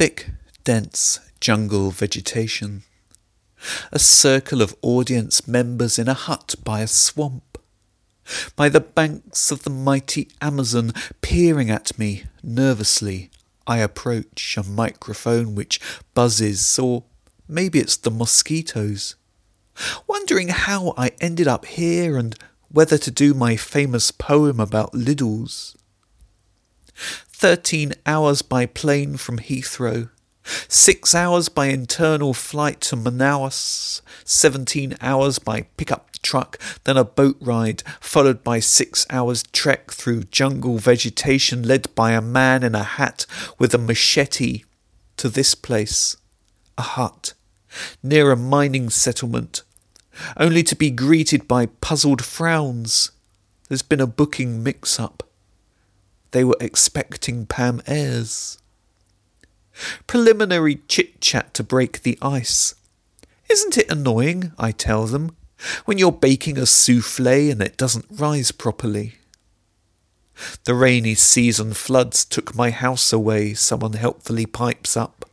Thick, dense jungle vegetation. A circle of audience members in a hut by a swamp. By the banks of the mighty Amazon peering at me nervously, I approach a microphone which buzzes, or maybe it's the mosquitoes. Wondering how I ended up here and whether to do my famous poem about Lidl's. Thirteen hours by plane from Heathrow. Six hours by internal flight to Manaus. Seventeen hours by pickup truck, then a boat ride, followed by six hours trek through jungle vegetation led by a man in a hat with a machete to this place, a hut, near a mining settlement, only to be greeted by puzzled frowns. There's been a booking mix up. They were expecting Pam Ayres. Preliminary chit chat to break the ice. Isn't it annoying, I tell them, when you're baking a souffle and it doesn't rise properly? The rainy season floods took my house away, someone helpfully pipes up.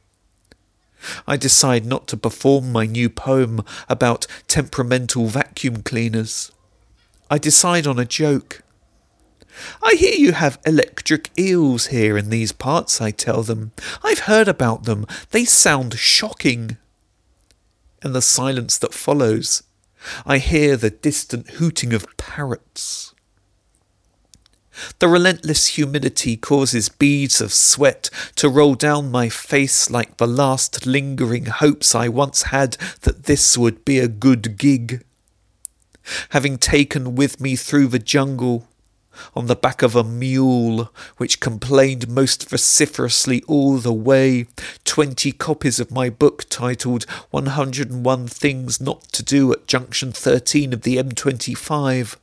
I decide not to perform my new poem about temperamental vacuum cleaners. I decide on a joke. I hear you have electric eels here in these parts, I tell them. I've heard about them. They sound shocking. In the silence that follows, I hear the distant hooting of parrots. The relentless humidity causes beads of sweat to roll down my face like the last lingering hopes I once had that this would be a good gig. Having taken with me through the jungle on the back of a mule, which complained most vociferously all the way, twenty copies of my book titled 101 Things Not to Do at Junction 13 of the M25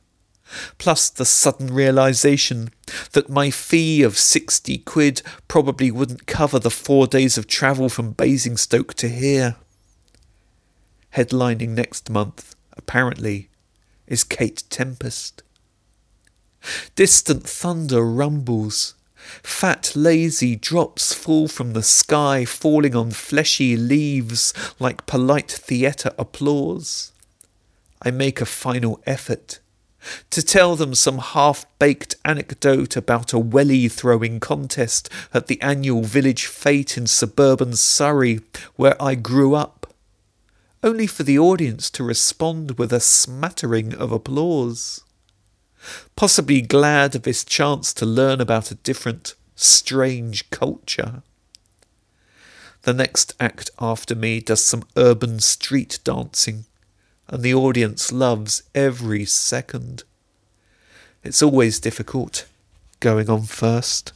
plus the sudden realization that my fee of 60 quid probably wouldn't cover the four days of travel from Basingstoke to here. Headlining next month, apparently, is Kate Tempest. Distant thunder rumbles. Fat, lazy drops fall from the sky, falling on fleshy leaves like polite theatre applause. I make a final effort to tell them some half baked anecdote about a welly throwing contest at the annual village fete in suburban Surrey, where I grew up, only for the audience to respond with a smattering of applause. Possibly glad of this chance to learn about a different, strange culture. The next act after me does some urban street dancing and the audience loves every second. It's always difficult going on first.